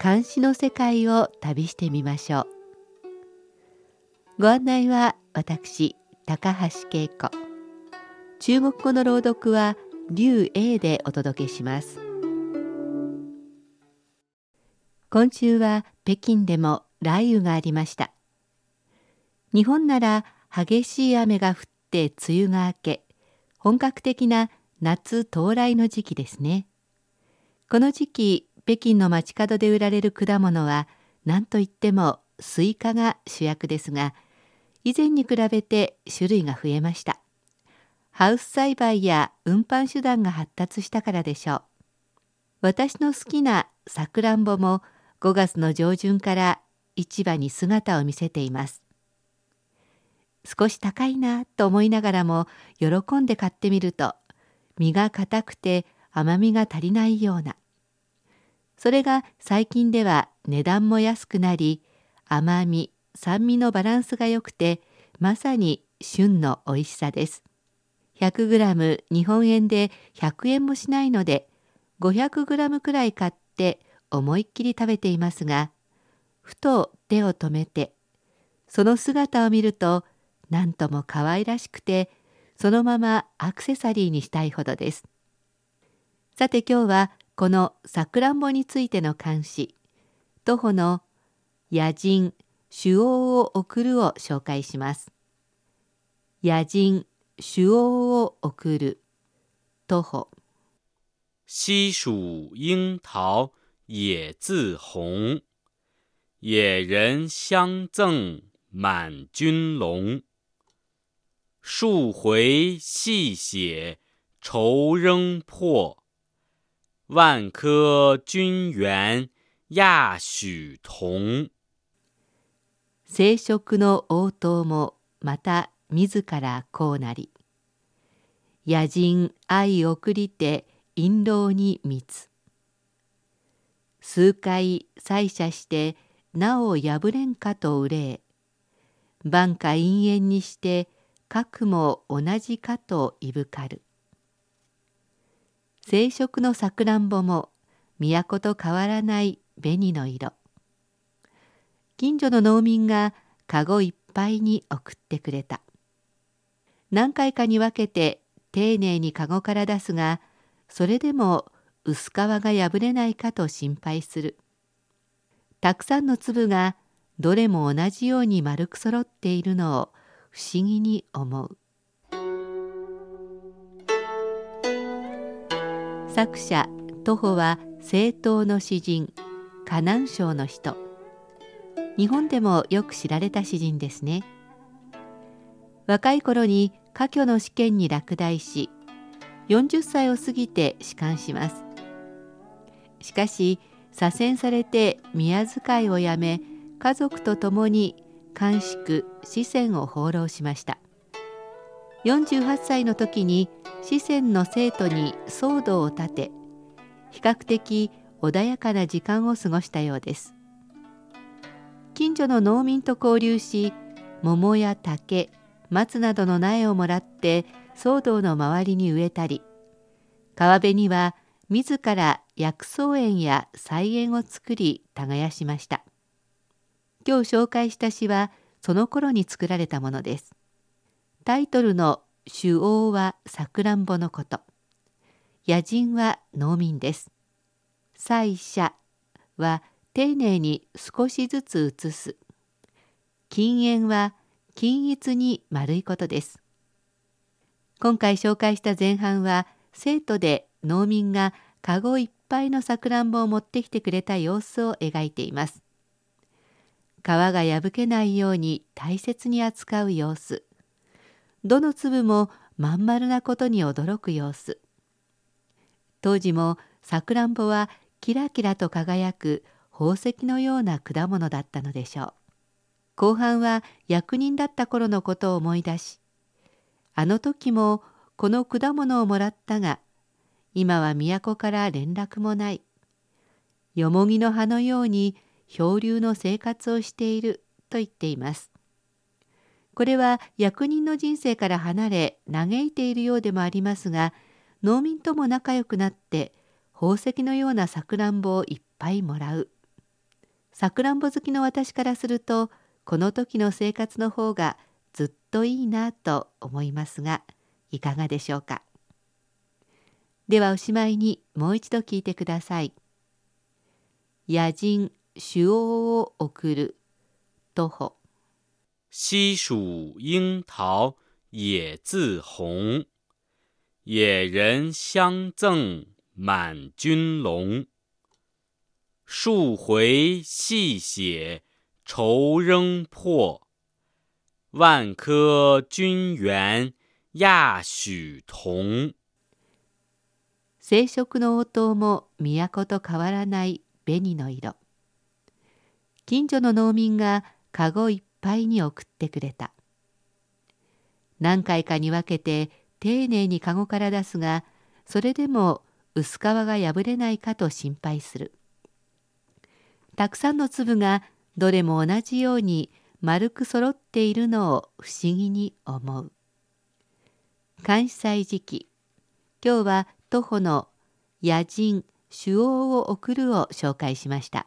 監視の世界を旅してみましょう。ご案内は私高橋恵子。中国語の朗読は劉英でお届けします。今週は北京でも雷雨がありました。日本なら激しい雨が降って梅雨が明け本格的な夏到来の時期ですね。この時期北京の街角で売られる果物は何といってもスイカが主役ですが以前に比べて種類が増えました。ハウス栽培や運搬手段が発達したからでしょう。私の好きなさくらんぼも5月の上旬から市場に姿を見せています。少し高いなと思いながらも喜んで買ってみると身が硬くて甘みが足りないようなそれが最近では値段も安くなり甘み酸味のバランスが良くてまさに旬の美味しさです。100g 日本円で100円もしないので 500g くらい買って思いっきり食べていますがふと手を止めてその姿を見ると何とも可愛らしくてそのままアクセサリーにしたいほどです。さて今日はこのさくらんぼについての漢詩徒歩の野人主王を送るを紹介します。野人主王を送る。徒歩。西蜀樱桃野自红，野人相赠满军笼。数回细写愁仍破，万科君元亚许同。聖職の応答もまた自らこうなり野人愛送りて印籠に密数回採射してなお破れんかと憂え万家陰縁にして核も同じかといぶかる生殖のさくらんぼも都と変わらない紅の色。近所の農民がかごいっぱいに送ってくれた。何回かに分けて丁寧にかごから出すがそれでも薄皮が破れないかと心配する。たくさんの粒がどれも同じように丸く揃っているのを不思議に思う。作者徒歩は政党の詩人河南省の人。日本でもよく知られた詩人ですね。若い頃に科挙の試験に落第し40歳を過ぎて仕官します。しかし左遷されて宮遣いをやめ家族と共に監宿四川を放浪しました。48歳の時に四川の生徒に騒動を立て比較的穏やかな時間を過ごしたようです。近所の農民と交流し桃や竹松などの苗をもらって騒動の周りに植えたり川辺には自ら薬草園や菜園を作り耕しました。今日紹介した詩はその頃に作られたものです。タイトルの「主王はさくらんぼのこと」野人は農民です。祭社は丁寧に少しずつ写す。禁煙は均一に丸いことです。今回紹介した前半は生徒で農民がかごいっぱいのさくらんぼを持ってきてくれた様子を描いています。皮が破けないように大切に扱う様子。どの粒もまん丸なことに驚く様子。当時もさくらんぼはキラキラと輝く宝石のような果物だったのでしょう。後半は役人だった頃のことを思い出しあの時もこの果物をもらったが今は都から連絡もない。よもぎの葉のように漂流の生活をしていると言っています。これは役人の人生から離れ嘆いているようでもありますが農民とも仲良くなって宝石のようなさくらんぼをいっぱいもらう。さくらんぼ好きの私からするとこの時の生活の方がずっといいなと思いますがいかがでしょうか？ではおしまいにもう一度聞いてください。野人主王を送る徒歩西蜀樱桃野自红，野人相赠满军笼。数回细写愁仍破，万科君元亚许同。生殖の応答も都と変わらない紅の色近所の農民がかごいっぱいに送ってくれた。何回かに分けて丁寧にかごから出すがそれでも薄皮が破れないかと心配する。たくさんの粒がどれも同じように丸く揃っているのを不思議に思う。関西時期今日は徒歩の野人主王を送るを紹介しました。